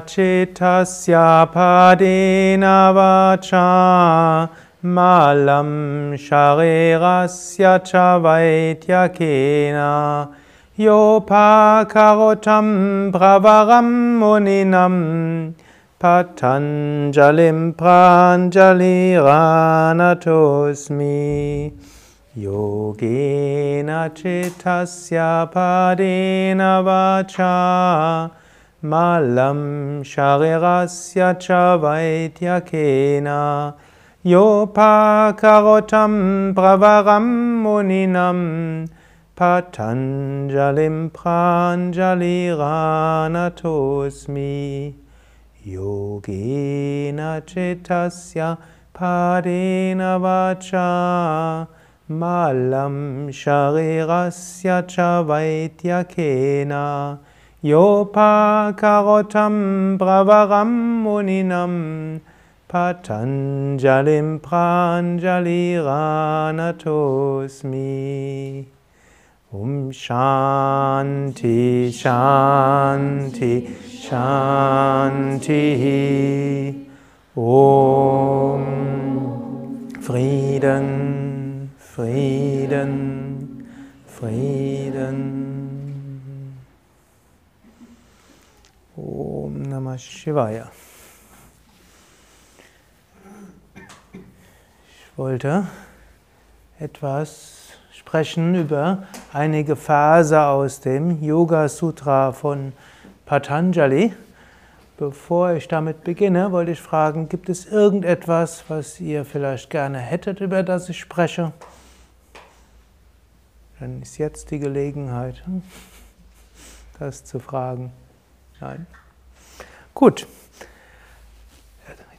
चिtasya padena vacha malam sharirasya cha vaityakena yopakarotam bravaram muninam patanjalim pranjaliranatosmi Yogena chitasya padena vacha malam sharirasya cha vaityakena yopakarotam pravaram muninam. Patanjalim pranjaliranatosmi yogena chitasya padena vacha. Malam sharirasya cha vaityakena yopakarotam bravaram muninam patanjalim pranjaliranatosmi Om Shanti Shanti Shanti Om Frieden Frieden, Frieden. Om Namah Shivaya. Ich wollte etwas sprechen über einige Verse aus dem Yoga Sutra von Patanjali. Bevor ich damit beginne, wollte ich fragen, gibt es irgendetwas, was ihr vielleicht gerne hättet, über das ich spreche? Dann ist jetzt die Gelegenheit, hm, das zu fragen. Nein. Gut.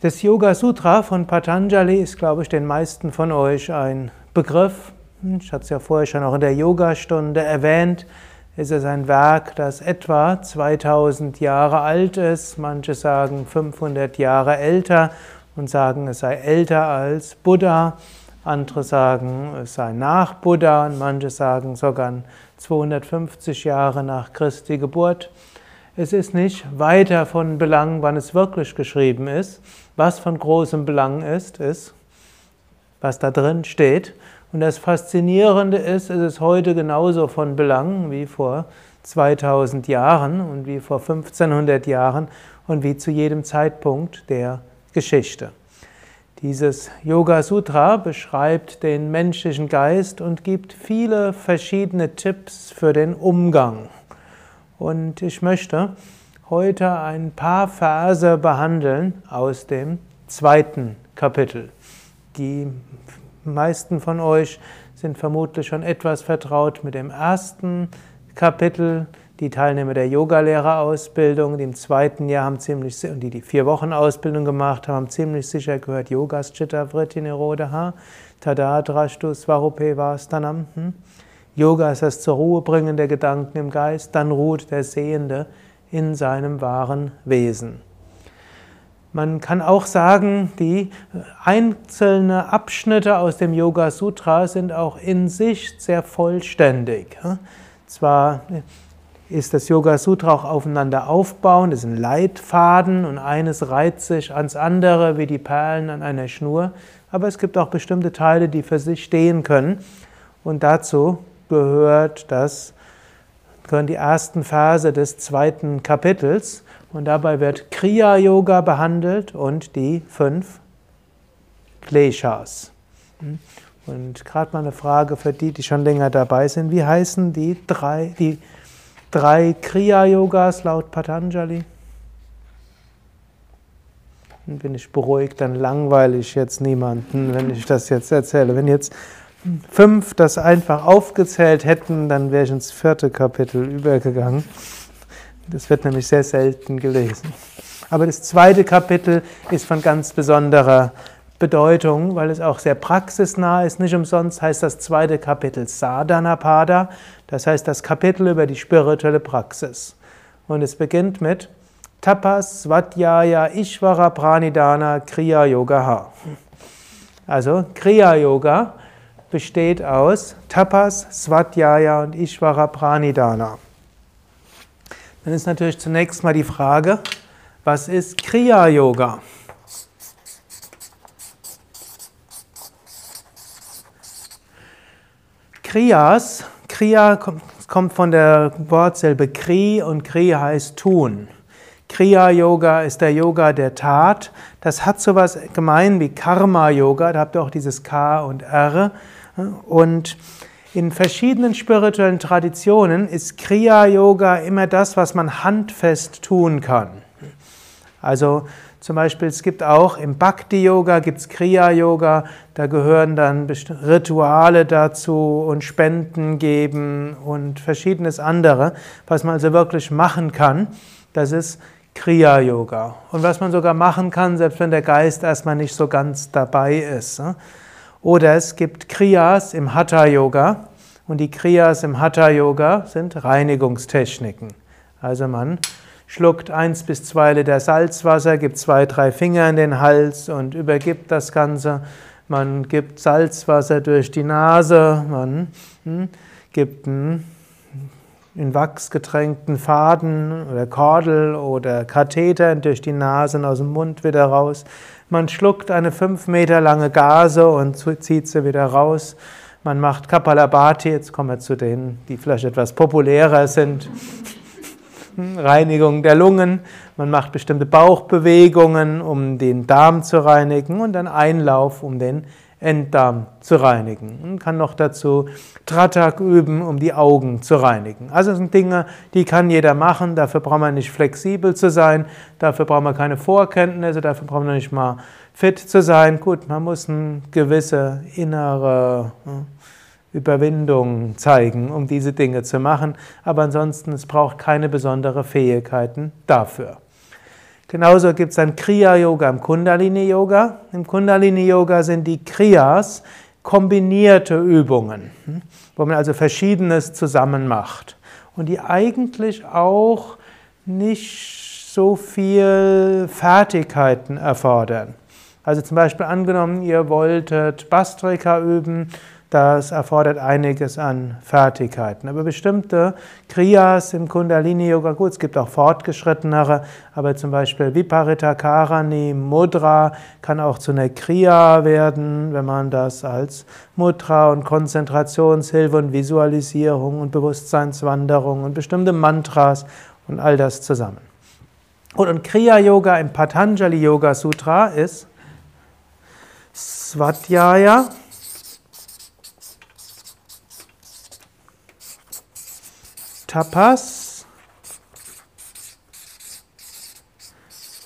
Das Yoga Sutra von Patanjali ist, glaube ich, den meisten von euch ein Begriff. Ich hatte es ja vorher schon auch in der Yogastunde erwähnt. Es ist ein Werk, das etwa 2000 Jahre alt ist. Manche sagen 500 Jahre älter und sagen, es sei älter als Buddha. Andere sagen, es sei nach Buddha und manche sagen sogar 250 Jahre nach Christi Geburt. Es ist nicht weiter von Belang, wann es wirklich geschrieben ist. Was von großem Belang ist, ist, was da drin steht. Und das Faszinierende ist, es ist heute genauso von Belang wie vor 2000 Jahren und wie vor 1500 Jahren und wie zu jedem Zeitpunkt der Geschichte. Dieses Yoga Sutra beschreibt den menschlichen Geist und gibt viele verschiedene Tipps für den Umgang. Und ich möchte heute ein paar Verse behandeln aus dem zweiten Kapitel. Die meisten von euch sind vermutlich schon etwas vertraut mit dem ersten Kapitel. Die Teilnehmer der Yogalehrerausbildung, die im zweiten Jahr haben ziemlich, die die vier Wochen Ausbildung gemacht haben, haben ziemlich sicher gehört, Yogas Chitta Vritti Nirodha, Tadadrashtu Svarupe Vastanam. Hm? Yoga ist das zur Ruhe bringen der Gedanken im Geist, dann ruht der Sehende in seinem wahren Wesen. Man kann auch sagen, die einzelnen Abschnitte aus dem Yoga Sutra sind auch in sich sehr vollständig. Zwar ist das Yoga Sutra auch aufeinander aufbauend, es ein Leitfaden und eines reiht sich ans andere wie die Perlen an einer Schnur, aber es gibt auch bestimmte Teile, die für sich stehen können und dazu gehört das, gehören die ersten Verse des zweiten Kapitels und dabei wird Kriya Yoga behandelt und die fünf Kleshas. Und gerade mal eine Frage für die, die schon länger dabei sind. Wie heißen die drei, die drei Kriya-Yogas laut Patanjali. Dann bin ich beruhigt, dann langweile ich jetzt niemanden, wenn ich das jetzt erzähle. Wenn jetzt fünf das einfach aufgezählt hätten, dann wäre ich ins vierte Kapitel übergegangen. Das wird nämlich sehr selten gelesen. Aber das zweite Kapitel ist von ganz besonderer Bedeutung, weil es auch sehr praxisnah ist. Nicht umsonst heißt das zweite Kapitel Sadhanapada, das heißt das Kapitel über die spirituelle Praxis. Und es beginnt mit Tapas Svatyaya Ishvara Pranidana Kriya Yoga. Also Kriya Yoga besteht aus Tapas, Svatyaya und Ishvara Pranidana. Dann ist natürlich zunächst mal die Frage, Was ist Kriya Yoga? Kriyas, Kriya kommt von der Wortsilbe Kri und Kri heißt tun. Kriya Yoga ist der Yoga der Tat. Das hat sowas gemein wie Karma Yoga. Da habt ihr auch dieses K und R. Und in verschiedenen spirituellen Traditionen ist Kriya Yoga immer das, was man handfest tun kann. Also zum Beispiel, es gibt auch im Bhakti-Yoga, gibt es Kriya-Yoga, da gehören dann Rituale dazu und Spenden geben und verschiedenes andere, was man also wirklich machen kann. Das ist Kriya-Yoga. Und was man sogar machen kann, selbst wenn der Geist erstmal nicht so ganz dabei ist. Oder es gibt Kriyas im Hatha-Yoga. Und die Kriyas im Hatha-Yoga sind Reinigungstechniken. Also man schluckt eins bis zwei Liter Salzwasser, gibt zwei, drei Finger in den Hals und übergibt das Ganze. Man gibt Salzwasser durch die Nase, man hm, gibt einen in Wachs getränkten Faden oder Kordel oder Katheter durch die Nase und aus dem Mund wieder raus. Man schluckt eine fünf Meter lange Gase und zieht sie wieder raus. Man macht Kapalabhati, jetzt kommen wir zu denen, die vielleicht etwas populärer sind. Reinigung der Lungen, man macht bestimmte Bauchbewegungen, um den Darm zu reinigen und dann Einlauf, um den Enddarm zu reinigen. Man kann noch dazu Tratak üben, um die Augen zu reinigen. Also das sind Dinge, die kann jeder machen. Dafür braucht man nicht flexibel zu sein, dafür braucht man keine Vorkenntnisse, dafür braucht man nicht mal fit zu sein. Gut, man muss eine gewisse innere Überwindung zeigen, um diese Dinge zu machen. Aber ansonsten, es braucht keine besonderen Fähigkeiten dafür. Genauso gibt es dann Kriya-Yoga im Kundalini-Yoga. Im Kundalini-Yoga sind die Kriyas kombinierte Übungen, hm, wo man also Verschiedenes zusammen macht und die eigentlich auch nicht so viel Fertigkeiten erfordern. Also zum Beispiel angenommen, ihr wolltet Bastrika üben, das erfordert einiges an Fertigkeiten. Aber bestimmte Kriyas im Kundalini-Yoga, gut, es gibt auch fortgeschrittenere, aber zum Beispiel Viparita Karani, Mudra kann auch zu einer Kriya werden, wenn man das als Mudra und Konzentrationshilfe und Visualisierung und Bewusstseinswanderung und bestimmte Mantras und all das zusammen. Und Kriya-Yoga im Patanjali Yoga Sutra ist Svadhyaya, Tapas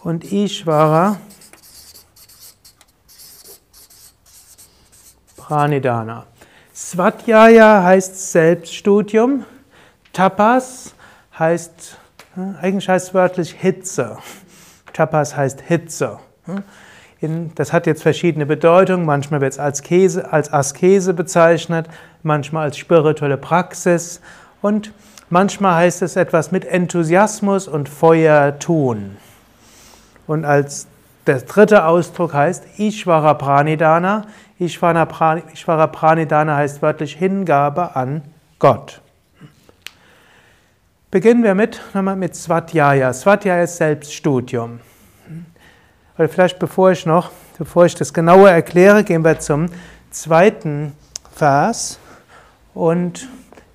und Ishvara Pranidhana. Svadhyaya heißt Selbststudium, Tapas heißt, eigentlich heißt es wörtlich Hitze. Tapas heißt Hitze. Das hat jetzt verschiedene Bedeutungen. Manchmal wird es als, Käse, als Askese bezeichnet, manchmal als spirituelle Praxis und Manchmal heißt es etwas mit Enthusiasmus und Feuer tun. Und als der dritte Ausdruck heißt Ishvara Pranidhana. Ishvara Pranidhana heißt wörtlich Hingabe an Gott. Beginnen wir mit, nochmal mit Swadhyaya. Swadhyaya ist Selbststudium. Oder vielleicht bevor ich noch, bevor ich das genauer erkläre, gehen wir zum zweiten Vers und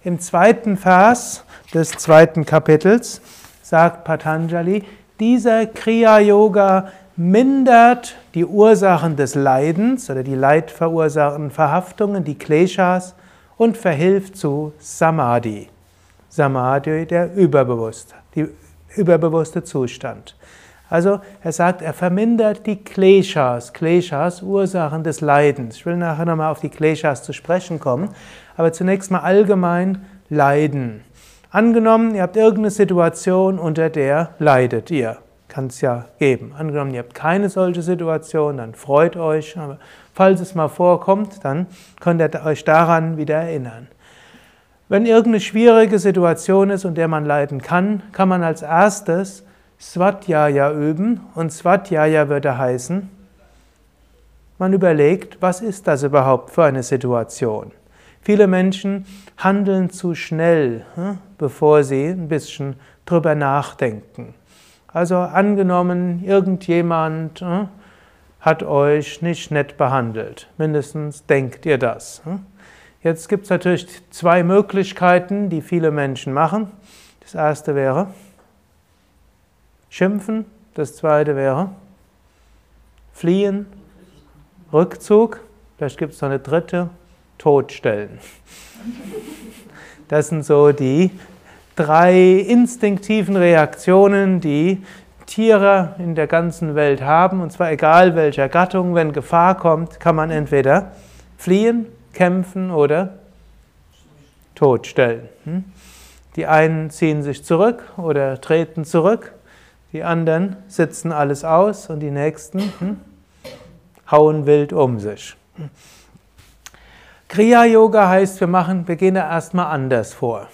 im zweiten Vers des zweiten Kapitels sagt Patanjali, dieser Kriya-Yoga mindert die Ursachen des Leidens oder die leidverursachenden Verhaftungen, die Kleshas, und verhilft zu Samadhi. Samadhi, der überbewusste, die überbewusste Zustand. Also er sagt, er vermindert die Kleshas, Kleshas, Ursachen des Leidens. Ich will nachher nochmal auf die Kleshas zu sprechen kommen. Aber zunächst mal allgemein Leiden. Angenommen, ihr habt irgendeine Situation, unter der leidet ihr. Kann es ja geben. Angenommen, ihr habt keine solche Situation, dann freut euch. Aber falls es mal vorkommt, dann könnt ihr euch daran wieder erinnern. Wenn irgendeine schwierige Situation ist, unter der man leiden kann, kann man als erstes Swadhyaya üben. Und Swadhyaya würde heißen, man überlegt, was ist das überhaupt für eine Situation? Viele Menschen handeln zu schnell, hm, bevor sie ein bisschen drüber nachdenken. Also angenommen, irgendjemand äh, hat euch nicht nett behandelt. Mindestens denkt ihr das. Äh. Jetzt gibt es natürlich zwei Möglichkeiten, die viele Menschen machen. Das erste wäre schimpfen, das zweite wäre fliehen, Rückzug, vielleicht gibt es noch eine dritte, totstellen. Das sind so die drei instinktiven Reaktionen, die Tiere in der ganzen Welt haben, und zwar egal welcher Gattung, wenn Gefahr kommt, kann man entweder fliehen, kämpfen oder totstellen. Hm? Die einen ziehen sich zurück oder treten zurück, die anderen sitzen alles aus und die nächsten hm, hauen wild um sich. Kriya Yoga heißt, wir machen, wir gehen da erstmal anders vor.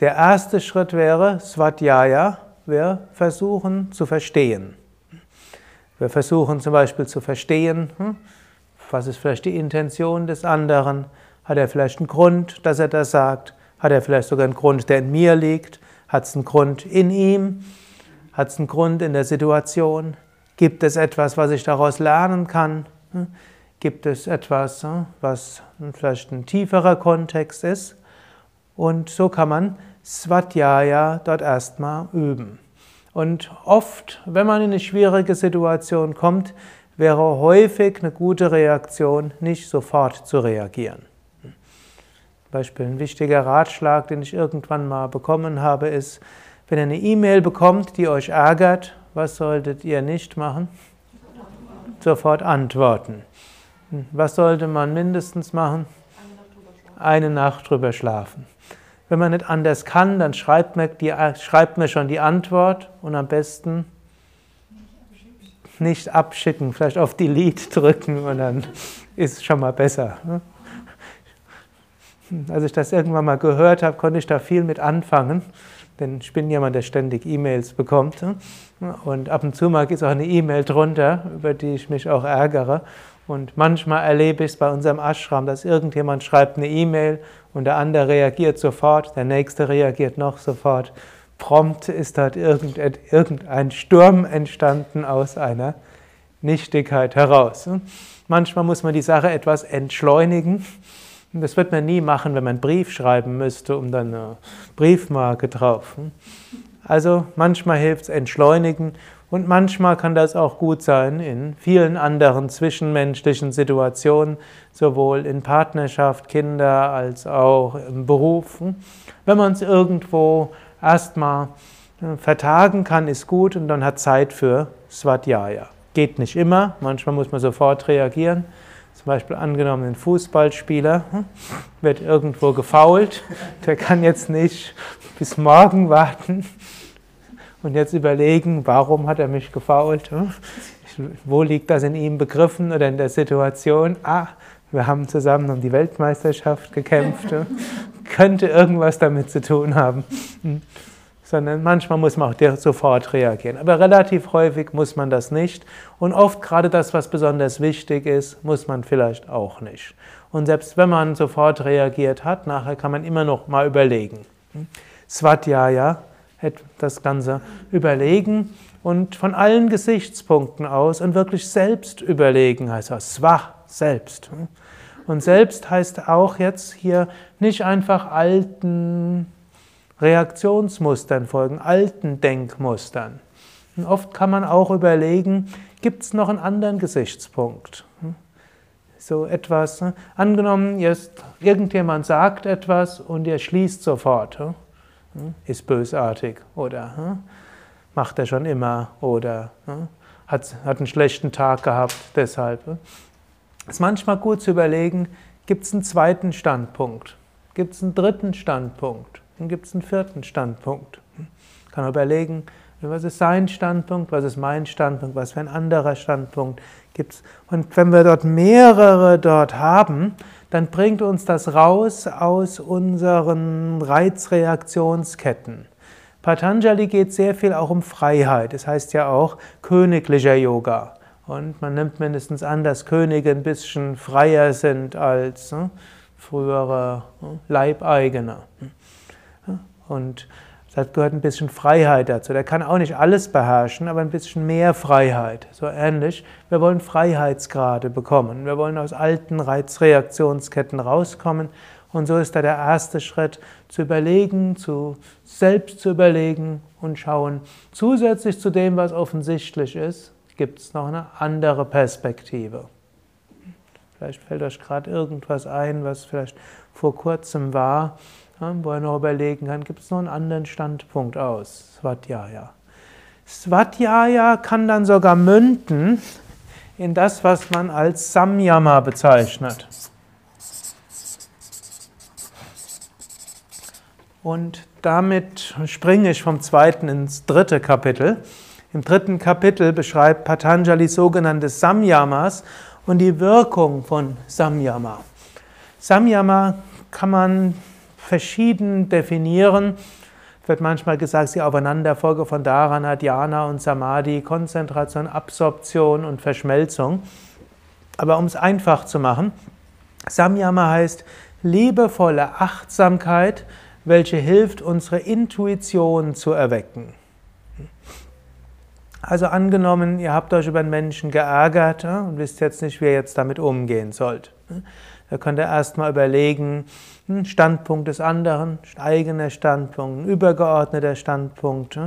Der erste Schritt wäre Swadhyaya. Wir versuchen zu verstehen. Wir versuchen zum Beispiel zu verstehen, hm, was ist vielleicht die Intention des anderen? Hat er vielleicht einen Grund, dass er das sagt? Hat er vielleicht sogar einen Grund, der in mir liegt? Hat es einen Grund in ihm? Hat es einen Grund in der Situation? Gibt es etwas, was ich daraus lernen kann? Hm? Gibt es etwas, hm, was vielleicht ein tieferer Kontext ist? Und so kann man Svadhyaya dort erstmal üben. Und oft, wenn man in eine schwierige Situation kommt, wäre häufig eine gute Reaktion, nicht sofort zu reagieren. Zum Beispiel ein wichtiger Ratschlag, den ich irgendwann mal bekommen habe, ist, wenn ihr eine E-Mail bekommt, die euch ärgert, was solltet ihr nicht machen? Sofort antworten. Was sollte man mindestens machen? Eine Nacht drüber schlafen. Wenn man nicht anders kann, dann schreibt mir, die, schreibt mir schon die Antwort und am besten nicht abschicken, vielleicht auf Delete drücken und dann ist es schon mal besser. Ne? Als ich das irgendwann mal gehört habe, konnte ich da viel mit anfangen, denn ich bin jemand, der ständig E-Mails bekommt ne? und ab und zu mal ist auch eine E-Mail drunter, über die ich mich auch ärgere und manchmal erlebe ich es bei unserem Ashram, dass irgendjemand schreibt eine E-Mail und der andere reagiert sofort, der nächste reagiert noch sofort. Prompt ist dort irgendein Sturm entstanden aus einer Nichtigkeit heraus. Manchmal muss man die Sache etwas entschleunigen. Das wird man nie machen, wenn man einen Brief schreiben müsste, um dann eine Briefmarke drauf. Also manchmal hilft es entschleunigen und manchmal kann das auch gut sein in vielen anderen zwischenmenschlichen Situationen, sowohl in Partnerschaft, Kinder als auch im Beruf. Wenn man es irgendwo erstmal äh, vertagen kann, ist gut und dann hat Zeit für Svadhyaya. Geht nicht immer, manchmal muss man sofort reagieren. Zum Beispiel angenommen, ein Fußballspieler hm, wird irgendwo gefault, der kann jetzt nicht bis morgen warten, und jetzt überlegen, warum hat er mich gefault? Hm? Wo liegt das in ihm begriffen oder in der Situation? Ah, wir haben zusammen um die Weltmeisterschaft gekämpft. Hm? Könnte irgendwas damit zu tun haben. Hm? Sondern manchmal muss man auch sofort reagieren. Aber relativ häufig muss man das nicht. Und oft gerade das, was besonders wichtig ist, muss man vielleicht auch nicht. Und selbst wenn man sofort reagiert hat, nachher kann man immer noch mal überlegen. Swadhyaya das Ganze überlegen und von allen Gesichtspunkten aus und wirklich selbst überlegen, heißt das Swa, selbst. Und selbst heißt auch jetzt hier nicht einfach alten Reaktionsmustern folgen, alten Denkmustern. Und oft kann man auch überlegen, gibt es noch einen anderen Gesichtspunkt? So etwas, angenommen, jetzt irgendjemand sagt etwas und ihr schließt sofort. Hm? Ist bösartig oder hm? macht er schon immer oder hm? hat, hat einen schlechten Tag gehabt, deshalb. Es ist manchmal gut zu überlegen, gibt es einen zweiten Standpunkt, gibt es einen dritten Standpunkt und gibt es einen vierten Standpunkt. Kann man überlegen, was ist sein Standpunkt, was ist mein Standpunkt, was für ein anderer Standpunkt gibt es. Und wenn wir dort mehrere dort haben, dann bringt uns das raus aus unseren Reizreaktionsketten. Patanjali geht sehr viel auch um Freiheit. Das heißt ja auch königlicher Yoga. Und man nimmt mindestens an, dass Könige ein bisschen freier sind als ne, frühere ne, Leibeigene. Und Deshalb gehört ein bisschen Freiheit dazu. Der kann auch nicht alles beherrschen, aber ein bisschen mehr Freiheit. So ähnlich. Wir wollen Freiheitsgrade bekommen. Wir wollen aus alten Reizreaktionsketten rauskommen. Und so ist da der erste Schritt, zu überlegen, zu selbst zu überlegen und schauen. Zusätzlich zu dem, was offensichtlich ist, gibt es noch eine andere Perspektive. Vielleicht fällt euch gerade irgendwas ein, was vielleicht vor kurzem war wo er noch überlegen kann, gibt es noch einen anderen Standpunkt aus Svadhyaya. Svadhyaya kann dann sogar münden in das, was man als Samyama bezeichnet. Und damit springe ich vom zweiten ins dritte Kapitel. Im dritten Kapitel beschreibt Patanjali sogenannte Samyamas und die Wirkung von Samyama. Samyama kann man verschieden definieren. Es wird manchmal gesagt, die Aufeinanderfolge von Dharana, Dhyana und Samadhi, Konzentration, Absorption und Verschmelzung. Aber um es einfach zu machen, Samyama heißt liebevolle Achtsamkeit, welche hilft, unsere Intuition zu erwecken. Also angenommen, ihr habt euch über einen Menschen geärgert und wisst jetzt nicht, wie ihr jetzt damit umgehen sollt. Da könnt ihr erstmal überlegen, hm, Standpunkt des anderen, eigener Standpunkt, übergeordneter Standpunkt,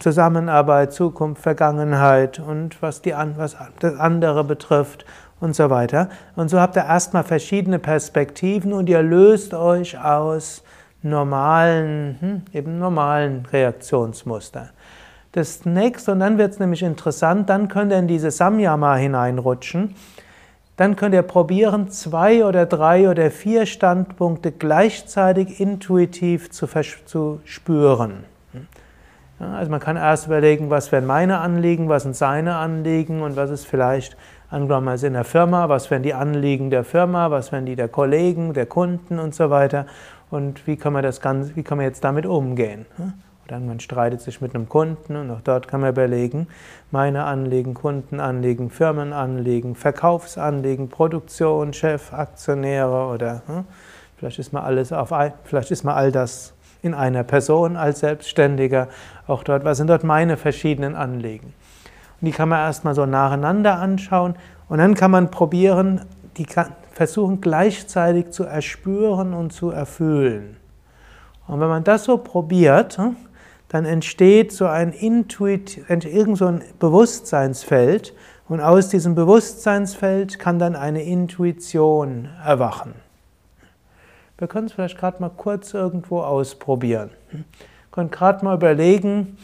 Zusammenarbeit, Zukunft, Vergangenheit und was, die, was das andere betrifft und so weiter. Und so habt ihr erstmal verschiedene Perspektiven und ihr löst euch aus normalen, hm, eben normalen Reaktionsmuster. Das nächste, und dann wird es nämlich interessant, dann könnt ihr in diese Samyama hineinrutschen dann könnt ihr probieren, zwei oder drei oder vier Standpunkte gleichzeitig intuitiv zu, zu spüren. Ja, also man kann erst überlegen, was wären meine Anliegen, was sind seine Anliegen und was ist vielleicht, angenommen in der Firma, was wären die Anliegen der Firma, was wären die der Kollegen, der Kunden und so weiter und wie kann man das Ganze, wie kann man jetzt damit umgehen. Oder man streitet sich mit einem Kunden und auch dort kann man überlegen, meine Anliegen, Kundenanliegen, Firmenanliegen, Verkaufsanliegen, Produktion, Chef, Aktionäre oder hm, vielleicht ist mal alles auf vielleicht ist mal all das in einer Person als Selbstständiger. Auch dort, was sind dort meine verschiedenen Anliegen? Und die kann man erstmal so nacheinander anschauen und dann kann man probieren, die versuchen gleichzeitig zu erspüren und zu erfüllen. Und wenn man das so probiert, hm, dann entsteht so ein Intuit, irgend so ein Bewusstseinsfeld und aus diesem Bewusstseinsfeld kann dann eine Intuition erwachen. Wir können es vielleicht gerade mal kurz irgendwo ausprobieren. Wir können gerade mal überlegen,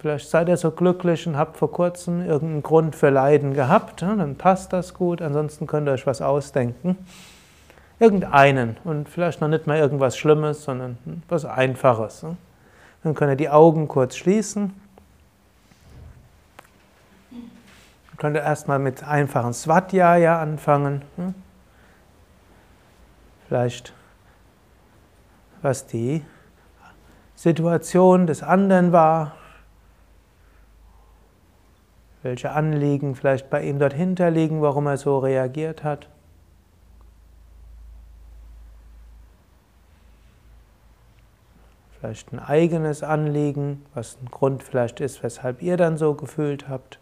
vielleicht seid ihr so glücklich und habt vor kurzem irgendeinen Grund für Leiden gehabt, dann passt das gut, ansonsten könnt ihr euch was ausdenken. Irgendeinen und vielleicht noch nicht mal irgendwas Schlimmes, sondern was Einfaches. Dann könnt ihr die Augen kurz schließen. Dann könnt ihr erstmal mit einfachen Svadhyaya anfangen. Hm? Vielleicht, was die Situation des anderen war, welche Anliegen vielleicht bei ihm dort hinterliegen, warum er so reagiert hat. Vielleicht ein eigenes Anliegen, was ein Grund vielleicht ist, weshalb ihr dann so gefühlt habt.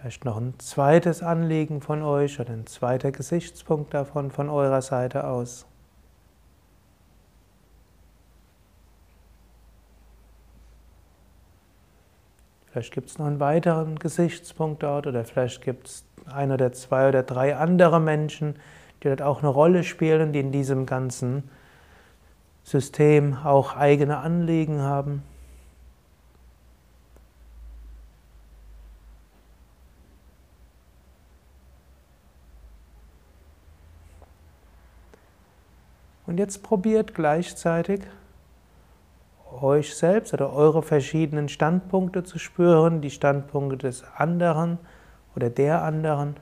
Vielleicht noch ein zweites Anliegen von euch oder ein zweiter Gesichtspunkt davon von eurer Seite aus. Vielleicht gibt es noch einen weiteren Gesichtspunkt dort oder vielleicht gibt es ein oder zwei oder drei andere Menschen, die dort auch eine Rolle spielen, die in diesem ganzen System auch eigene Anliegen haben. Und jetzt probiert gleichzeitig euch selbst oder eure verschiedenen Standpunkte zu spüren, die Standpunkte des anderen oder der anderen.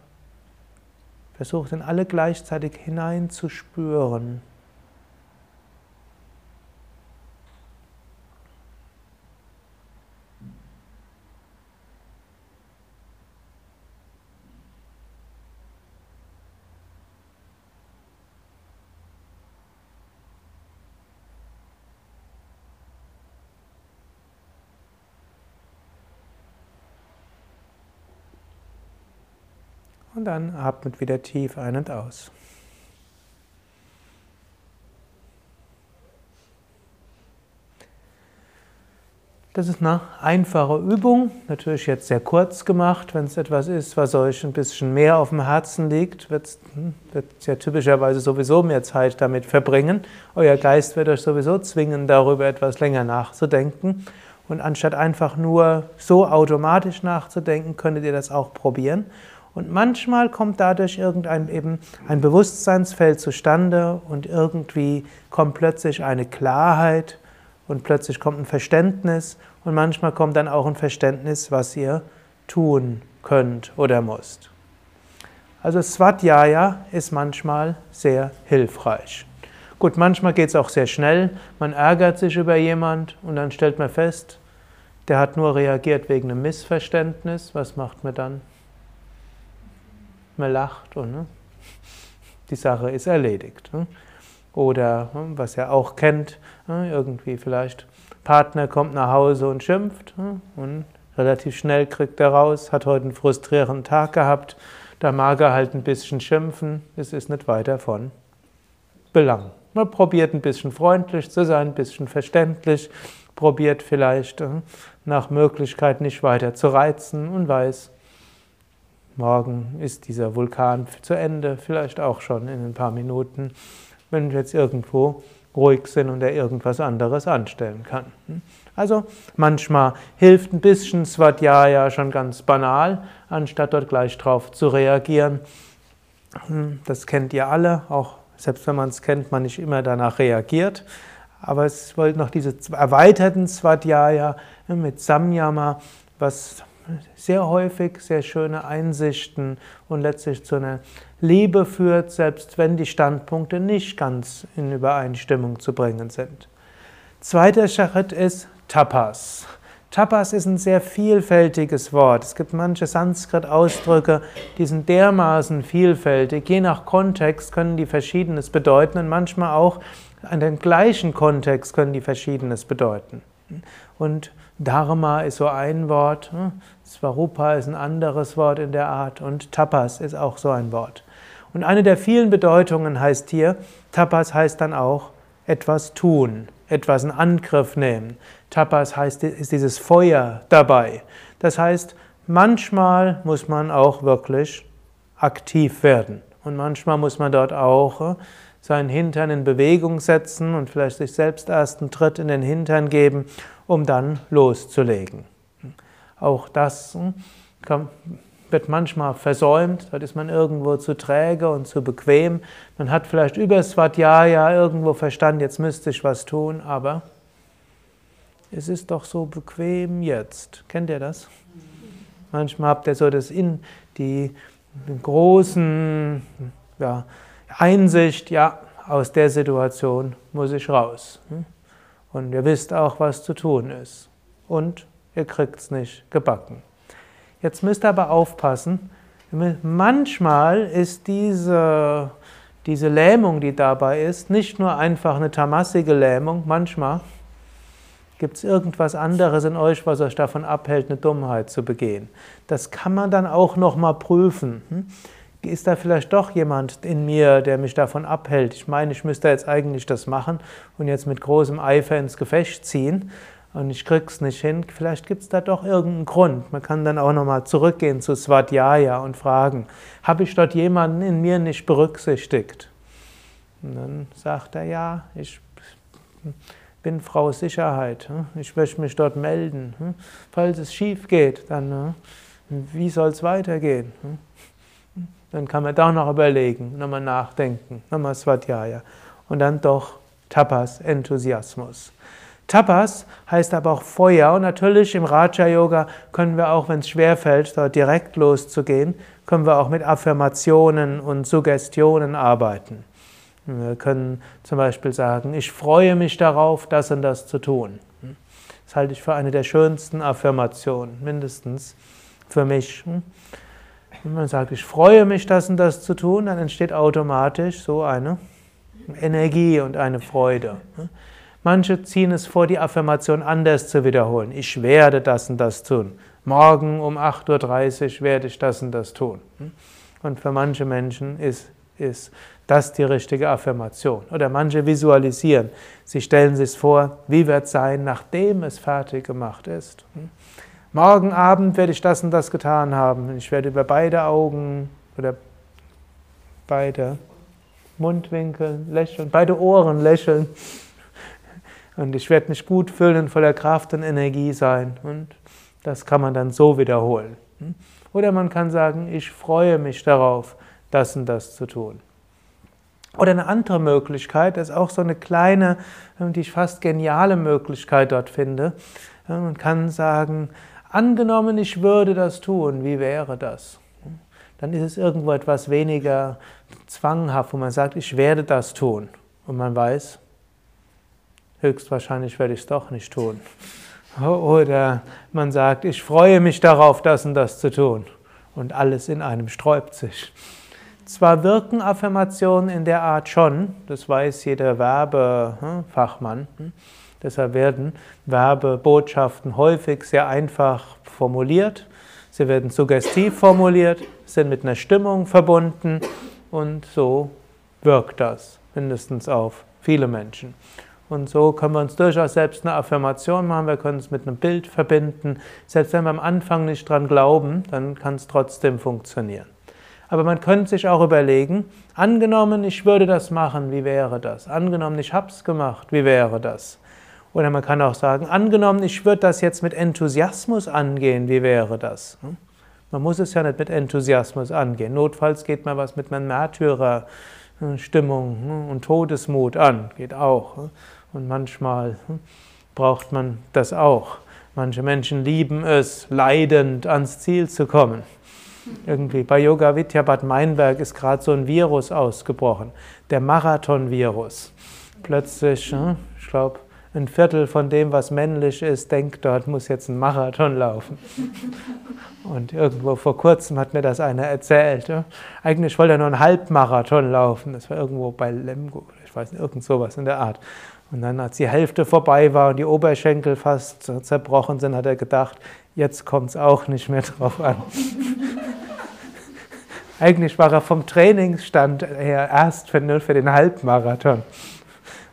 Versucht in alle gleichzeitig hineinzuspüren. Dann atmet wieder tief ein und aus. Das ist eine einfache Übung, natürlich jetzt sehr kurz gemacht. Wenn es etwas ist, was euch ein bisschen mehr auf dem Herzen liegt, wird es hm, ja typischerweise sowieso mehr Zeit damit verbringen. Euer Geist wird euch sowieso zwingen, darüber etwas länger nachzudenken. Und anstatt einfach nur so automatisch nachzudenken, könntet ihr das auch probieren. Und manchmal kommt dadurch irgendein eben ein Bewusstseinsfeld zustande und irgendwie kommt plötzlich eine Klarheit und plötzlich kommt ein Verständnis und manchmal kommt dann auch ein Verständnis, was ihr tun könnt oder müsst. Also Swadhyaya ist manchmal sehr hilfreich. Gut, manchmal geht es auch sehr schnell. Man ärgert sich über jemand und dann stellt man fest, der hat nur reagiert wegen einem Missverständnis. Was macht man dann? Man lacht und ne? die Sache ist erledigt. Ne? Oder hm, was er auch kennt, irgendwie vielleicht Partner kommt nach Hause und schimpft und relativ schnell kriegt er raus, hat heute einen frustrierenden Tag gehabt, da mag er halt ein bisschen schimpfen, es ist nicht weiter von Belang. Man probiert ein bisschen freundlich zu sein, ein bisschen verständlich, probiert vielleicht nach Möglichkeit nicht weiter zu reizen und weiß, morgen ist dieser Vulkan zu Ende, vielleicht auch schon in ein paar Minuten wenn wir jetzt irgendwo ruhig sind und er irgendwas anderes anstellen kann. Also manchmal hilft ein bisschen Svadhyaya schon ganz banal, anstatt dort gleich drauf zu reagieren. Das kennt ihr alle, auch selbst wenn man es kennt, man nicht immer danach reagiert. Aber es wollte noch diese erweiterten Svadhyaya mit Samyama, was sehr häufig sehr schöne Einsichten und letztlich zu einer Liebe führt, selbst wenn die Standpunkte nicht ganz in Übereinstimmung zu bringen sind. Zweiter Schritt ist Tapas. Tapas ist ein sehr vielfältiges Wort. Es gibt manche Sanskrit-Ausdrücke, die sind dermaßen vielfältig. Je nach Kontext können die Verschiedenes bedeuten und manchmal auch an den gleichen Kontext können die Verschiedenes bedeuten. Und Dharma ist so ein Wort, hm? Svarupa ist ein anderes Wort in der Art und Tapas ist auch so ein Wort. Und eine der vielen Bedeutungen heißt hier, Tapas heißt dann auch etwas tun, etwas in Angriff nehmen. Tapas heißt, ist dieses Feuer dabei. Das heißt, manchmal muss man auch wirklich aktiv werden. Und manchmal muss man dort auch hm, seinen Hintern in Bewegung setzen und vielleicht sich selbst erst einen Tritt in den Hintern geben, um dann loszulegen. Auch das hm, wird manchmal versäumt, dort ist man irgendwo zu träge und zu bequem. Man hat vielleicht über Svadhyaya irgendwo verstanden, jetzt müsste ich was tun, aber es ist doch so bequem jetzt. Kennt ihr das? Manchmal habt ihr so das in die großen ja, Einsicht, ja, aus der Situation muss ich raus. Hm? Und ihr wisst auch, was zu tun ist. Und ihr kriegt es nicht gebacken. Jetzt müsst ihr aber aufpassen. Manchmal ist diese, diese Lähmung, die dabei ist, nicht nur einfach eine tamassige Lähmung. Manchmal gibt es irgendwas anderes in euch, was euch davon abhält, eine Dummheit zu begehen. Das kann man dann auch nochmal prüfen. Hm? ist da vielleicht doch jemand in mir, der mich davon abhält. Ich meine, ich müsste jetzt eigentlich das machen und jetzt mit großem Eifer ins Gefecht ziehen und ich krieg's nicht hin. Vielleicht gibt es da doch irgendeinen Grund. Man kann dann auch nochmal zurückgehen zu Svadhyaya und fragen, habe ich dort jemanden in mir nicht berücksichtigt? Und dann sagt er, ja, ich bin Frau Sicherheit. Hm? Ich möchte mich dort melden. Hm? Falls es schief geht, dann wie soll es weitergehen? Hm? Dann kann man da noch überlegen, nochmal nachdenken, nochmal Svadhyaya. Und dann doch Tapas, Enthusiasmus. Tapas heißt aber auch Feuer und natürlich im Raja Yoga können wir auch, wenn es schwerfällt, dort direkt loszugehen, können wir auch mit Affirmationen und Suggestionen arbeiten. Wir können zum Beispiel sagen, ich freue mich darauf, das und das zu tun. Das halte ich für eine der schönsten Affirmationen, mindestens für mich. Wenn man sagt, ich freue mich, das und das zu tun, dann entsteht automatisch so eine Energie und eine Freude. Manche ziehen es vor, die Affirmation anders zu wiederholen. Ich werde das und das tun. Morgen um 8.30 Uhr werde ich das und das tun. Und für manche Menschen ist, ist das die richtige Affirmation. Oder manche visualisieren. Sie stellen sich vor, wie wird es sein, nachdem es fertig gemacht ist. Hm? Morgen Abend werde ich das und das getan haben. Ich werde über beide Augen oder beide Mundwinkel lächeln, beide Ohren lächeln. Und ich werde mich gut fühlen, voller Kraft und Energie sein. Und das kann man dann so wiederholen. Oder man kann sagen, ich freue mich darauf, das und das zu tun. Oder eine andere Möglichkeit, das ist auch so eine kleine, die ich fast geniale Möglichkeit dort finde. Man kann sagen, angenommen, ich würde das tun, wie wäre das? Dann ist es irgendwo etwas weniger zwanghaft, wo man sagt, ich werde das tun. Und man weiß, höchstwahrscheinlich werde ich es doch nicht tun. Oder man sagt, ich freue mich darauf, das und das zu tun. Und alles in einem sträubt sich. Zwar wirken Affirmationen in der Art schon, das weiß jeder Werbefachmann, hm, deshalb werden Werbebotschaften häufig sehr einfach formuliert, sie werden suggestiv formuliert, sind mit einer Stimmung verbunden und so wirkt das mindestens auf viele Menschen. Und so können wir uns durchaus selbst eine Affirmation machen, wir können es mit einem Bild verbinden. Selbst wenn wir am Anfang nicht dran glauben, dann kann es trotzdem funktionieren. Aber man könnte sich auch überlegen, angenommen, ich würde das machen, wie wäre das? Angenommen, ich habe es gemacht, wie wäre das? Oder man kann auch sagen, angenommen, ich würde das jetzt mit Enthusiasmus angehen, wie wäre das? Hm? Man muss es ja nicht mit Enthusiasmus angehen. Notfalls geht man was mit einer Märtyrerstimmung hm, und Todesmut an, geht auch. Hm? Und manchmal braucht man das auch. Manche Menschen lieben es, leidend ans Ziel zu kommen. Irgendwie bei Yoga Vidya Bad Meinberg ist gerade so ein Virus ausgebrochen, der Marathon-Virus. Plötzlich, hm, ich glaube, ein Viertel von dem, was männlich ist, denkt, dort muss jetzt ein Marathon laufen. Und irgendwo vor kurzem hat mir das einer erzählt. Eigentlich wollte er nur einen Halbmarathon laufen. Das war irgendwo bei Lemgo, ich weiß nicht, irgend sowas in der Art. Und dann, als die Hälfte vorbei war und die Oberschenkel fast zerbrochen sind, hat er gedacht, jetzt kommt es auch nicht mehr drauf an. Eigentlich war er vom Trainingsstand her erst für, für den Halbmarathon.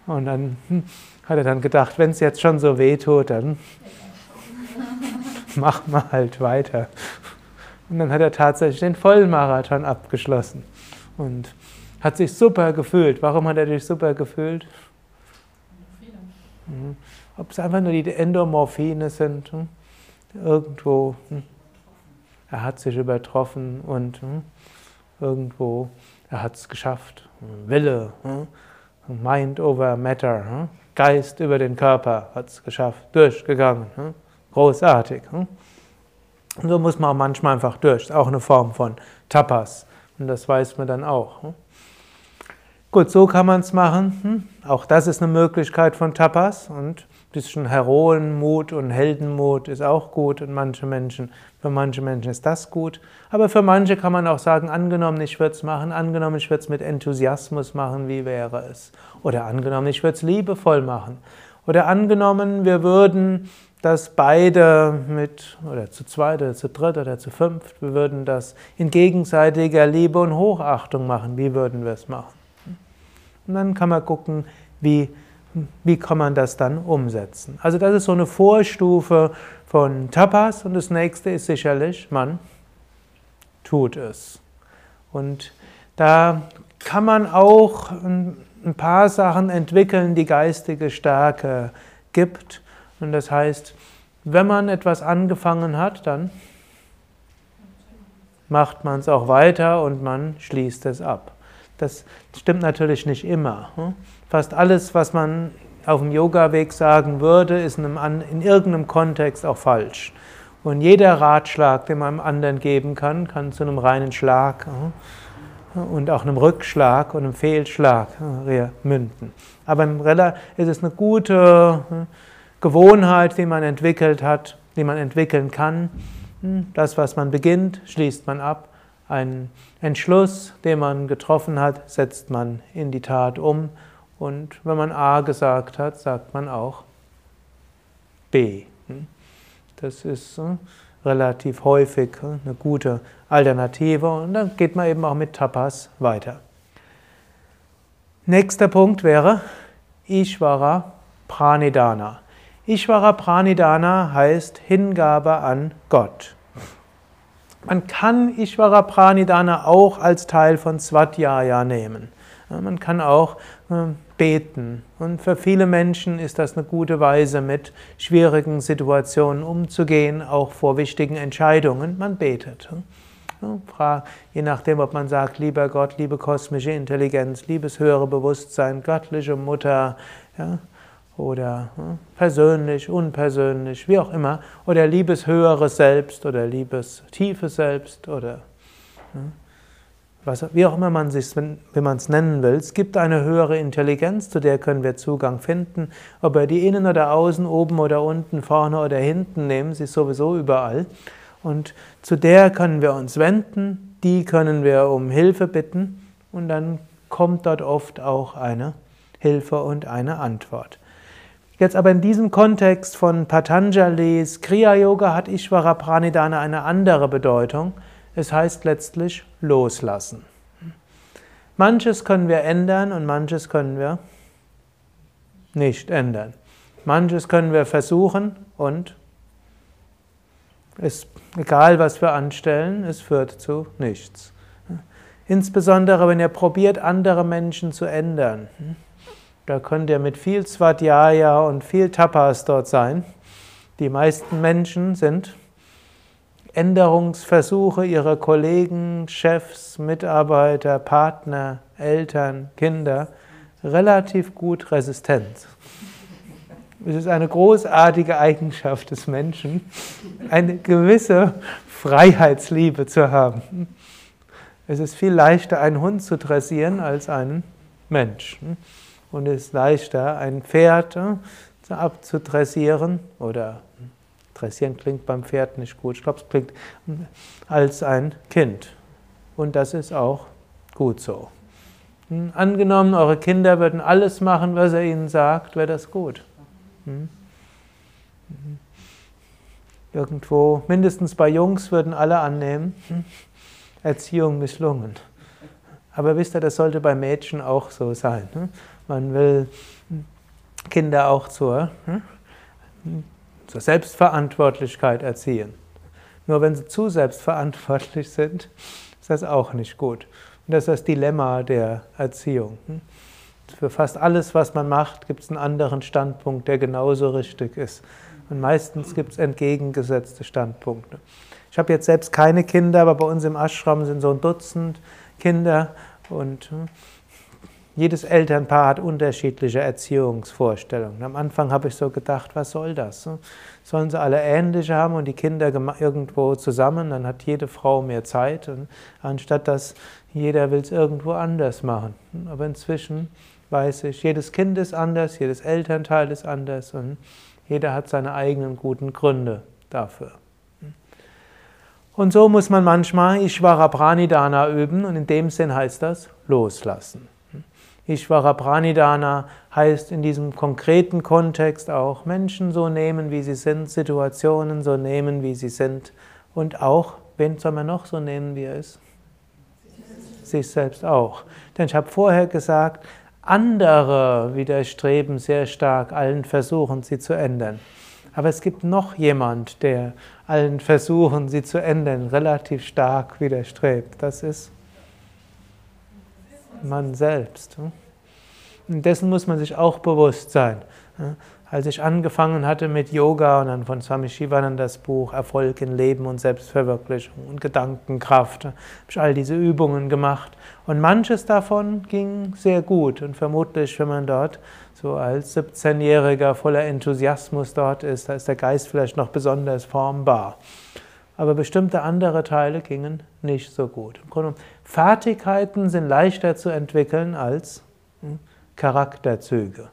Und dann hm, hat er dann gedacht, wenn es jetzt schon so weh tut, dann machen wir halt weiter. Und dann hat er tatsächlich den Vollmarathon abgeschlossen und hat sich super gefühlt. Warum hat er sich super gefühlt? Mhm. Ob es einfach nur die Endomorphine sind. Hm? Irgendwo, hm? er hat sich übertroffen und hm? irgendwo, er hat es geschafft. Wille, Mind over Matter, Geist über den Körper hat es geschafft, durchgegangen. Großartig. Und so muss man auch manchmal einfach durch. Ist auch eine Form von Tapas. Und das weiß man dann auch. Gut, so kann man es machen. Hm? Auch das ist eine Möglichkeit von Tapas und ein bisschen Heroenmut und Heldenmut ist auch gut und manche Menschen, für manche Menschen ist das gut. Aber für manche kann man auch sagen, angenommen, ich würde es machen, angenommen, ich würde es mit Enthusiasmus machen, wie wäre es? Oder angenommen, ich würde es liebevoll machen. Oder angenommen, wir würden das beide mit, oder zu zweit oder zu dritt oder zu fünft, wir würden das in gegenseitiger Liebe und Hochachtung machen. Wie würden wir es machen? Und dann kann man gucken, wie, wie kann man das dann umsetzen. Also das ist so eine Vorstufe von Tapas und das nächste ist sicherlich, man tut es. Und da kann man auch ein paar Sachen entwickeln, die geistige Stärke gibt. Und das heißt, wenn man etwas angefangen hat, dann macht man es auch weiter und man schließt es ab. Das stimmt natürlich nicht immer. Hm? Fast alles, was man auf dem Yoga-Weg sagen würde, ist in, einem, in irgendeinem Kontext auch falsch. Und jeder Ratschlag, den man einem anderen geben kann, kann zu einem reinen Schlag hm? und auch einem Rückschlag und einem Fehlschlag hm, münden. Aber im Rella ist es eine gute Gewohnheit, die man entwickelt hat, die man entwickeln kann. Das, was man beginnt, schließt man ab ein Entschluss, den man getroffen hat, setzt man in die Tat um. Und wenn man A gesagt hat, sagt man auch B. Das ist relativ häufig eine gute Alternative und dann geht man eben auch mit Tapas weiter. Nächster Punkt wäre Ishvara Pranidhana. Ishvara Pranidhana heißt Hingabe an Gott. Man kann Ishvara Pranidhana auch als Teil von Swadhyaya nehmen. Man kann auch ähm, beten. Und für viele Menschen ist das eine gute Weise, mit schwierigen Situationen umzugehen, auch vor wichtigen Entscheidungen. Man betet. Je nachdem, ob man sagt, lieber Gott, liebe kosmische Intelligenz, liebes höhere Bewusstsein, göttliche Mutter, ja, oder ja, persönlich, unpersönlich, wie auch immer, oder liebes höheres Selbst oder liebes tiefes Selbst oder ja, was, wie auch immer man sich, wie man es nennen will. Es gibt eine höhere Intelligenz, zu der können wir Zugang finden. Ob wir die innen oder außen, oben oder unten, vorne oder hinten nehmen, sie ist sowieso überall. Und zu der können wir uns wenden, die können wir um Hilfe bitten und dann kommt dort oft auch eine Hilfe und eine Antwort. Jetzt aber in diesem Kontext von Patanjalis Kriya Yoga hat Ishvara Pranidhana eine andere Bedeutung. Es heißt letztlich loslassen. Manches können wir ändern und manches können wir nicht ändern. Manches können wir versuchen und es, egal was wir anstellen, es führt zu nichts. Insbesondere wenn ihr probiert, andere Menschen zu ändern. Da könnt ihr mit viel Svadhyaya und viel Tapas dort sein. Die meisten Menschen sind Änderungsversuche ihrer Kollegen, Chefs, Mitarbeiter, Partner, Eltern, Kinder relativ gut resistent. Es ist eine großartige Eigenschaft des Menschen, eine gewisse Freiheitsliebe zu haben. Es ist viel leichter, einen Hund zu dressieren als einen Mensch. Und es ist leichter, ein Pferd abzudressieren oder Dressieren klingt beim Pferd nicht gut. Ich glaube, es klingt als ein Kind. Und das ist auch gut so. Hm? Angenommen, eure Kinder würden alles machen, was er ihnen sagt, wäre das gut. Hm? Hm? Irgendwo, mindestens bei Jungs, würden alle annehmen, Erziehung misslungen. Aber wisst ihr, das sollte bei Mädchen auch so sein. Man will Kinder auch zur zur Selbstverantwortlichkeit erziehen. Nur wenn sie zu selbstverantwortlich sind, ist das auch nicht gut. Und das ist das Dilemma der Erziehung. Für fast alles, was man macht, gibt es einen anderen Standpunkt, der genauso richtig ist. Und meistens gibt es entgegengesetzte Standpunkte. Ich habe jetzt selbst keine Kinder, aber bei uns im Ashram sind so ein Dutzend Kinder und jedes Elternpaar hat unterschiedliche Erziehungsvorstellungen. Am Anfang habe ich so gedacht, was soll das? Sollen sie alle ähnliche haben und die Kinder irgendwo zusammen, dann hat jede Frau mehr Zeit, und anstatt dass jeder will es irgendwo anders machen. Aber inzwischen weiß ich, jedes Kind ist anders, jedes Elternteil ist anders und jeder hat seine eigenen guten Gründe dafür. Und so muss man manchmal Ishvara Pranidhana üben und in dem Sinn heißt das loslassen. Ishvara Pranidhana heißt in diesem konkreten Kontext auch Menschen so nehmen, wie sie sind, Situationen so nehmen, wie sie sind und auch, wen soll man noch so nehmen, wie er ist? Sich selbst auch. Denn ich habe vorher gesagt, andere widerstreben sehr stark allen Versuchen, sie zu ändern. Aber es gibt noch jemand, der allen Versuchen, sie zu ändern, relativ stark widerstrebt. Das ist man selbst. Und dessen muss man sich auch bewusst sein. Als ich angefangen hatte mit Yoga und dann von Swami Shivananda das Buch Erfolg in Leben und Selbstverwirklichung und Gedankenkraft, habe ich all diese Übungen gemacht. Und manches davon ging sehr gut. Und vermutlich, wenn man dort so als 17-Jähriger voller Enthusiasmus dort ist, da ist der Geist vielleicht noch besonders formbar aber bestimmte andere Teile gingen nicht so gut. Fertigkeiten sind leichter zu entwickeln als hm, Charakterzüge.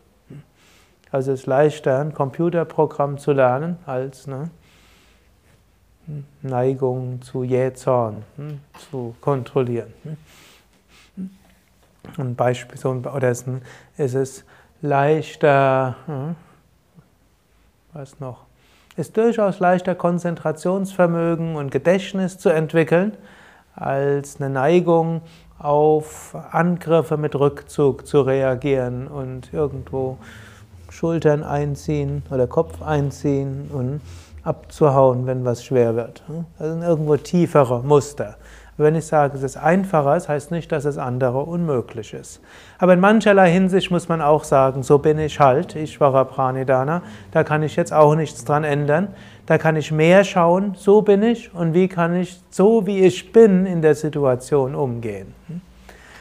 Also es ist leichter, ein Computerprogramm zu lernen, als eine hm, Neigung zu Jähzorn hm, zu kontrollieren. Ein Beispiel, oder ist es leichter, was noch? Ist durchaus leichter Konzentrationsvermögen und Gedächtnis zu entwickeln als eine Neigung auf Angriffe mit Rückzug zu reagieren und irgendwo Schultern einziehen oder Kopf einziehen und abzuhauen, wenn was schwer wird. Das sind irgendwo tiefere Muster. Wenn ich sage, es ist einfacher, das heißt nicht, dass es andere unmöglich ist. Aber in mancherlei Hinsicht muss man auch sagen, so bin ich halt, ich war Pranidana, da kann ich jetzt auch nichts dran ändern. Da kann ich mehr schauen, so bin ich und wie kann ich so wie ich bin in der Situation umgehen.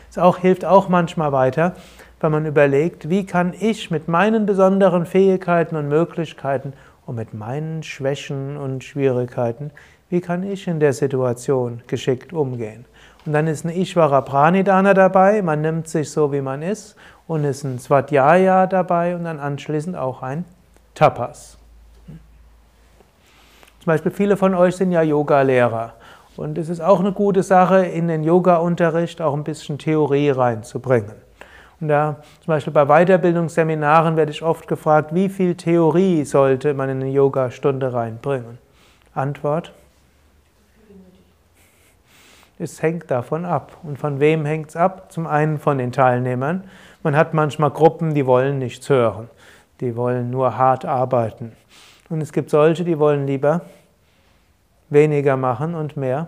Das auch, hilft auch manchmal weiter, wenn man überlegt, wie kann ich mit meinen besonderen Fähigkeiten und Möglichkeiten und mit meinen Schwächen und Schwierigkeiten, wie kann ich in der Situation geschickt umgehen? Und dann ist ein Ishvara Pranidana dabei, man nimmt sich so, wie man ist, und ist ein Svadhyaya dabei und dann anschließend auch ein Tapas. Zum Beispiel viele von euch sind ja Yoga-Lehrer. Und es ist auch eine gute Sache, in den Yoga-Unterricht auch ein bisschen Theorie reinzubringen. Und da zum Beispiel bei Weiterbildungsseminaren werde ich oft gefragt, wie viel Theorie sollte man in eine Yoga-Stunde reinbringen? Antwort? Es hängt davon ab. Und von wem hängt es ab? Zum einen von den Teilnehmern. Man hat manchmal Gruppen, die wollen nichts hören. Die wollen nur hart arbeiten. Und es gibt solche, die wollen lieber weniger machen und mehr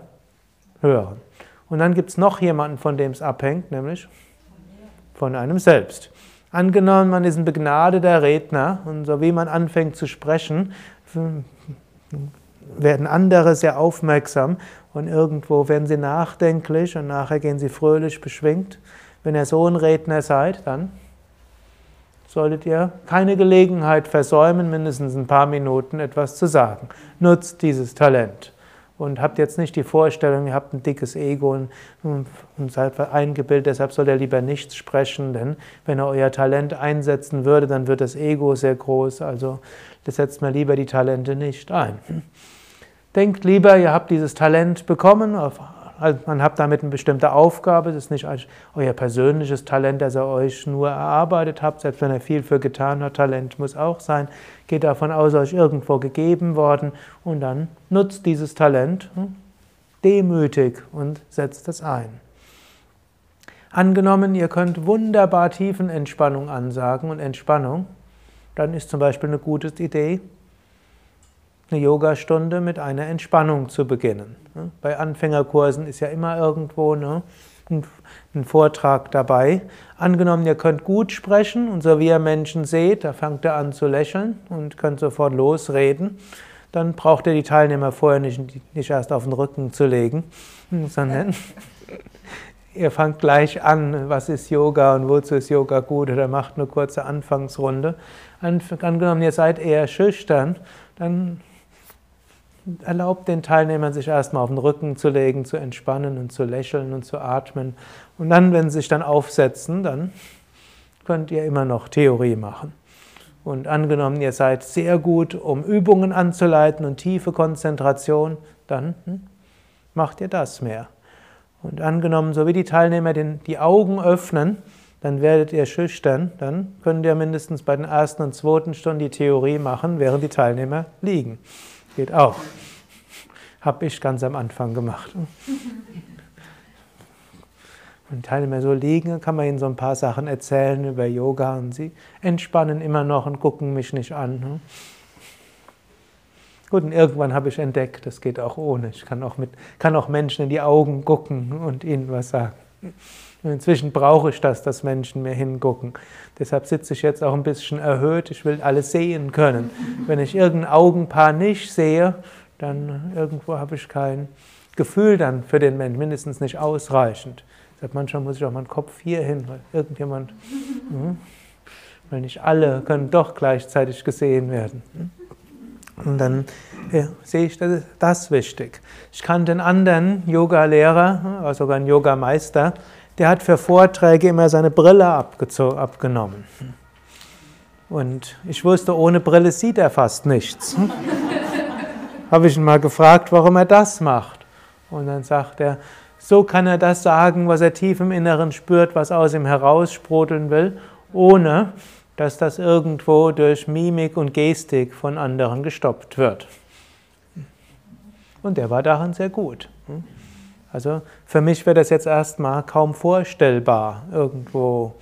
hören. Und dann gibt es noch jemanden, von dem es abhängt, nämlich von einem selbst. Angenommen, man ist ein begnadeter Redner und so wie man anfängt zu sprechen, werden andere sehr aufmerksam und irgendwo werden sie nachdenklich und nachher gehen sie fröhlich beschwingt. Wenn ihr so ein Redner seid, dann solltet ihr keine Gelegenheit versäumen, mindestens ein paar Minuten etwas zu sagen. Nutzt dieses Talent. Und habt jetzt nicht die Vorstellung, ihr habt ein dickes Ego und, seid eingebildet, deshalb soll er lieber nichts sprechen, denn wenn er euer Talent einsetzen würde, dann wird das Ego sehr groß, also setzt mir lieber die Talente nicht ein. Denkt lieber, ihr habt dieses Talent bekommen, also man hat damit eine bestimmte Aufgabe, das ist nicht euer persönliches Talent, das ihr euch nur erarbeitet habt, selbst wenn ihr viel für getan habt, Talent muss auch sein. Geht davon aus, euch irgendwo gegeben worden und dann nutzt dieses Talent hm, demütig und setzt es ein. Angenommen, ihr könnt wunderbar Tiefenentspannung ansagen und Entspannung, dann ist zum Beispiel eine gute Idee, eine Yogastunde mit einer Entspannung zu beginnen. Bei Anfängerkursen ist ja immer irgendwo ne, ein Vortrag dabei. Angenommen, ihr könnt gut sprechen und so wie ihr Menschen seht, da fangt ihr an zu lächeln und könnt sofort losreden. Dann braucht ihr die Teilnehmer vorher nicht, nicht erst auf den Rücken zu legen, sondern ihr fangt gleich an, was ist Yoga und wozu ist Yoga gut oder macht eine kurze Anfangsrunde. Angenommen, ihr seid eher schüchtern, dann erlaubt den Teilnehmern, sich erstmal auf den Rücken zu legen, zu entspannen und zu lächeln und zu atmen. Und dann, wenn sie sich dann aufsetzen, dann könnt ihr immer noch Theorie machen. Und angenommen, ihr seid sehr gut, um Übungen anzuleiten und tiefe Konzentration, dann hm, macht ihr das mehr. Und angenommen, so wie die Teilnehmer den, die Augen öffnen, dann werdet ihr schüchtern, dann könnt ihr mindestens bei den ersten und zweiten Stunden die Theorie machen, während die Teilnehmer liegen. Geht auch. Habe ich ganz am Anfang gemacht. Wenn Teilnehmer so liegen, kann man ihnen so ein paar Sachen erzählen über Yoga und sie entspannen immer noch und gucken mich nicht an. Ne? Gut, und irgendwann habe ich entdeckt, das geht auch ohne. Ich kann auch, mit, kann auch Menschen in die Augen gucken und ihnen was sagen. Inzwischen brauche ich das, dass Menschen mir hingucken. Deshalb sitze ich jetzt auch ein bisschen erhöht. Ich will alles sehen können. Wenn ich irgendein Augenpaar nicht sehe, dann irgendwo habe ich kein Gefühl dann für den Menschen, mindestens nicht ausreichend. Deshalb manchmal muss ich auch meinen Kopf hier hin, weil irgendjemand, hm, weil nicht alle können doch gleichzeitig gesehen werden. Und dann ja, sehe ich, das das wichtig. Ich kannte einen anderen Yoga-Lehrer, sogar einen Yogameister, der hat für Vorträge immer seine Brille abgenommen. Und ich wusste, ohne Brille sieht er fast nichts. Habe ich ihn mal gefragt, warum er das macht. Und dann sagt er, so kann er das sagen, was er tief im Inneren spürt, was aus ihm heraussprudeln will, ohne dass das irgendwo durch Mimik und Gestik von anderen gestoppt wird. Und der war darin sehr gut. Also für mich wäre das jetzt erstmal kaum vorstellbar irgendwo.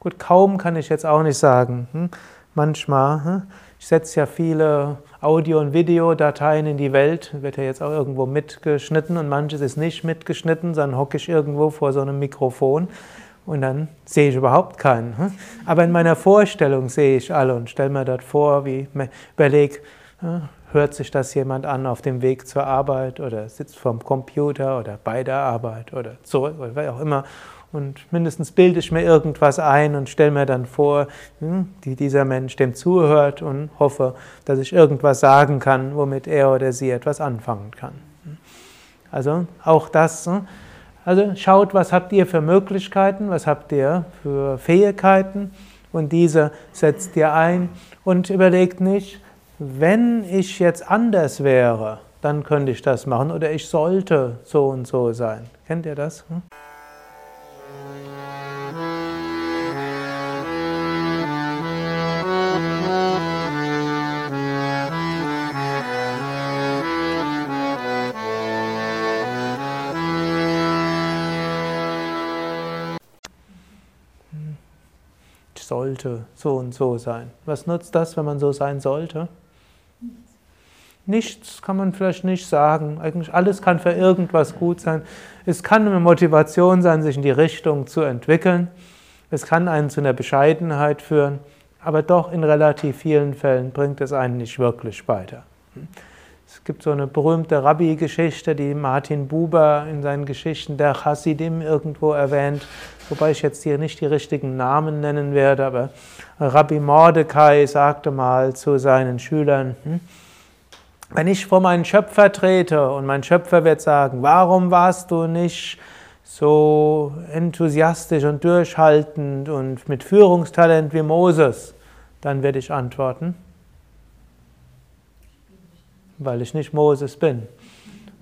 Gut, kaum kann ich jetzt auch nicht sagen. Hm? Manchmal, hm? ich setze ja viele Audio- und Videodateien in die Welt, wird ja jetzt auch irgendwo mitgeschnitten und manches ist nicht mitgeschnitten, dann hocke ich irgendwo vor so einem Mikrofon und dann sehe ich überhaupt keinen. Hm? Aber in meiner Vorstellung sehe ich alle und stelle mir dort vor, wie überlege, hört sich das jemand an auf dem Weg zur Arbeit oder sitzt vorm Computer oder bei der Arbeit oder zurück oder was auch immer. Und mindestens bilde ich mir irgendwas ein und stelle mir dann vor, hm, wie dieser Mensch dem zuhört und hoffe, dass ich irgendwas sagen kann, womit er oder sie etwas anfangen kann. Also auch das. Hm, also schaut, was habt ihr für Möglichkeiten, was habt ihr für Fähigkeiten und diese setzt ihr ein und überlegt nicht, wenn ich jetzt anders wäre, dann könnte ich das machen oder ich sollte so und so sein. Kennt ihr das? Hm? Ich sollte so und so sein. Was nutzt das, wenn man so sein sollte? Nichts kann man vielleicht nicht sagen. Eigentlich alles kann für irgendwas gut sein. Es kann eine Motivation sein, sich in die Richtung zu entwickeln. Es kann einen zu einer Bescheidenheit führen, aber doch in relativ vielen Fällen bringt es einen nicht wirklich weiter. Es gibt so eine berühmte Rabbi-Geschichte, die Martin Buber in seinen Geschichten der Chassidim irgendwo erwähnt, wobei ich jetzt hier nicht die richtigen Namen nennen werde, aber Rabbi Mordecai sagte mal zu seinen Schülern, hm, wenn ich vor meinen Schöpfer trete und mein Schöpfer wird sagen, warum warst du nicht so enthusiastisch und durchhaltend und mit Führungstalent wie Moses, dann werde ich antworten, weil ich nicht Moses bin.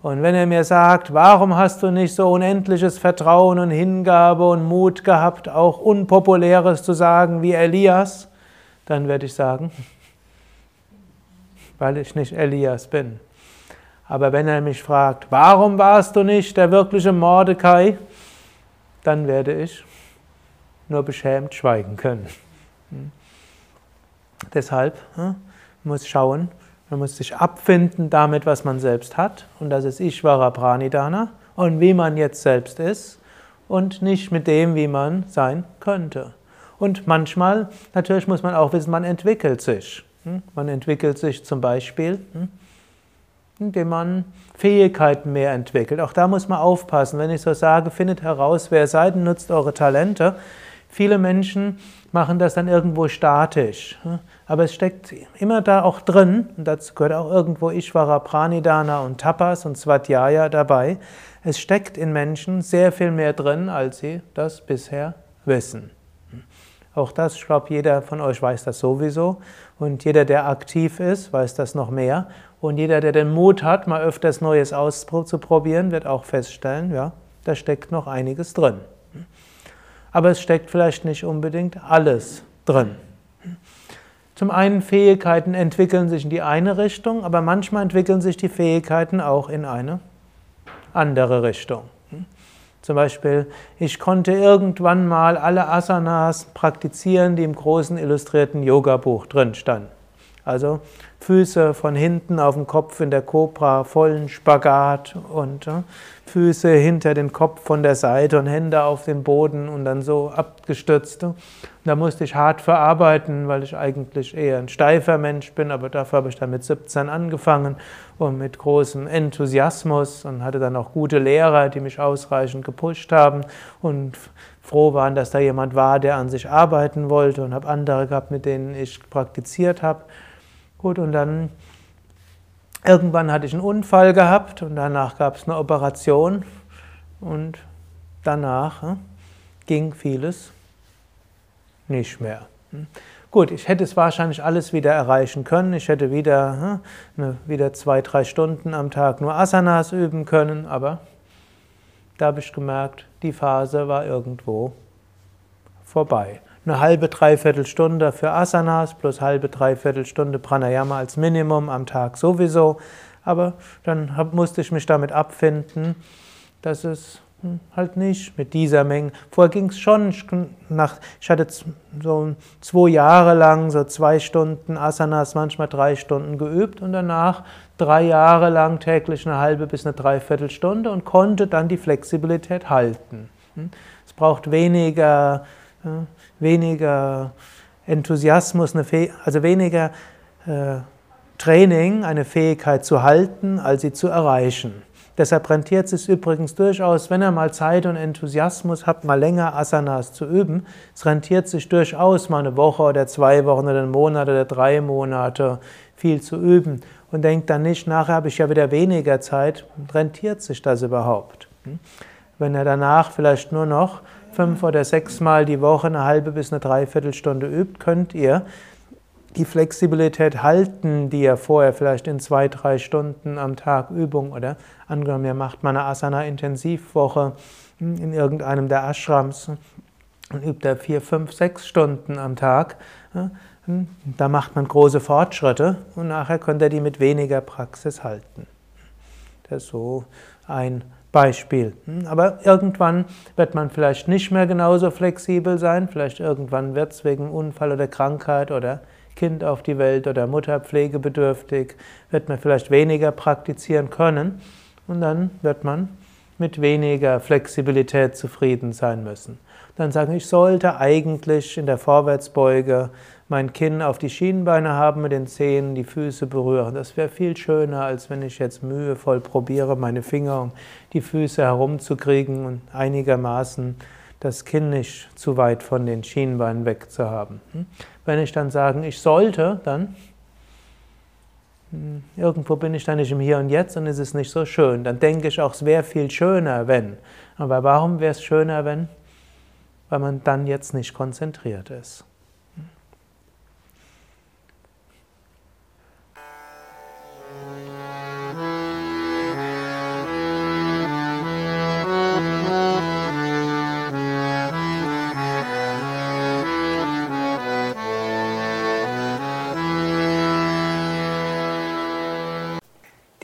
Und wenn er mir sagt, warum hast du nicht so unendliches Vertrauen und Hingabe und Mut gehabt, auch Unpopuläres zu sagen wie Elias, dann werde ich sagen, weil ich nicht Elias bin. Aber wenn er mich fragt, warum warst du nicht der wirkliche Mordecai, dann werde ich nur beschämt schweigen können. Hm. Deshalb hm, muss schauen, man muss sich abfinden damit, was man selbst hat, und das ist Ishvara Pranidana, und wie man jetzt selbst ist, und nicht mit dem, wie man sein könnte. Und manchmal, natürlich muss man auch wissen, man entwickelt sich. Hm? Man entwickelt sich zum Beispiel, hm? indem man Fähigkeiten mehr entwickelt. Auch da muss man aufpassen. Wenn ich so sage, findet heraus, wer seid und nutzt eure Talente. Viele Menschen machen das dann irgendwo statisch. Hm? Aber es steckt immer da auch drin, und dazu gehört auch irgendwo Ishvara Pranidana und Tapas und Swadhyaya dabei. Es steckt in Menschen sehr viel mehr drin, als sie das bisher wissen. Auch das, ich glaube, jeder von euch weiß das sowieso. Und jeder, der aktiv ist, weiß das noch mehr. Und jeder, der den Mut hat, mal öfters Neues auszuprobieren, wird auch feststellen, ja, da steckt noch einiges drin. Aber es steckt vielleicht nicht unbedingt alles drin. Zum einen, Fähigkeiten entwickeln sich in die eine Richtung, aber manchmal entwickeln sich die Fähigkeiten auch in eine andere Richtung. Zum Beispiel, ich konnte irgendwann mal alle Asanas praktizieren, die im großen illustrierten Yoga-Buch drin standen. Also Füße von hinten auf dem Kopf in der Cobra, vollen Spagat und äh, Füße hinter den Kopf von der Seite und Hände auf den Boden und dann so abgestürzt. Da musste ich hart verarbeiten, weil ich eigentlich eher ein steifer Mensch bin, aber dafür habe ich dann mit 17 angefangen und mit großem Enthusiasmus und hatte dann auch gute Lehrer, die mich ausreichend gepusht haben und froh waren, dass da jemand war, der an sich arbeiten wollte und habe andere gehabt, mit denen ich praktiziert habe. Gut, und dann irgendwann hatte ich einen Unfall gehabt und danach gab es eine Operation und danach hm, ging vieles nicht mehr. Hm. Gut, ich hätte es wahrscheinlich alles wieder erreichen können. Ich hätte wieder, hm, wieder zwei, drei Stunden am Tag nur Asanas üben können, aber da habe ich gemerkt, die Phase war irgendwo vorbei. Eine halbe, dreiviertel Stunde für Asanas plus halbe, dreiviertel Stunde Pranayama als Minimum am Tag sowieso. Aber dann musste ich mich damit abfinden, dass es hm, halt nicht mit dieser Menge. Vorher ging es schon, nach, ich hatte so zwei Jahre lang so zwei Stunden Asanas, manchmal drei Stunden geübt und danach drei Jahre lang täglich eine halbe bis eine Dreiviertelstunde und konnte dann die Flexibilität halten. Hm. Es braucht weniger, weniger Enthusiasmus, also weniger äh, Training, eine Fähigkeit zu halten, als sie zu erreichen. Deshalb rentiert es sich übrigens durchaus, wenn ihr mal Zeit und Enthusiasmus habt, mal länger Asanas zu üben. Es rentiert sich durchaus, mal eine Woche oder zwei Wochen oder einen Monat oder drei Monate viel zu üben. Und denkt dann nicht, nachher habe ich ja wieder weniger Zeit. Rentiert sich das überhaupt? Hm? Wenn ihr danach vielleicht nur noch fünf oder sechs Mal die Woche eine halbe bis eine Dreiviertelstunde übt, könnt ihr die Flexibilität halten, die ihr vorher vielleicht in zwei, drei Stunden am Tag Übung oder angenommen, ihr macht mal eine Asana-Intensivwoche in irgendeinem der Ashrams und übt da vier, fünf, sechs Stunden am Tag. Da macht man große Fortschritte und nachher könnt ihr die mit weniger Praxis halten. Das ist so ein Beispiel. Aber irgendwann wird man vielleicht nicht mehr genauso flexibel sein, vielleicht irgendwann wird es wegen Unfall oder Krankheit oder Kind auf die Welt oder Mutter pflegebedürftig, wird man vielleicht weniger praktizieren können und dann wird man mit weniger Flexibilität zufrieden sein müssen. Dann sagen, ich sollte eigentlich in der Vorwärtsbeuge mein Kinn auf die Schienenbeine haben, mit den Zehen die Füße berühren. Das wäre viel schöner, als wenn ich jetzt mühevoll probiere, meine Finger um die Füße herumzukriegen und einigermaßen das Kinn nicht zu weit von den Schienbeinen wegzuhaben. Hm? Wenn ich dann sage, ich sollte, dann hm, irgendwo bin ich dann nicht im Hier und Jetzt und es ist nicht so schön. Dann denke ich auch, es wäre viel schöner, wenn. Aber warum wäre es schöner, wenn? Weil man dann jetzt nicht konzentriert ist.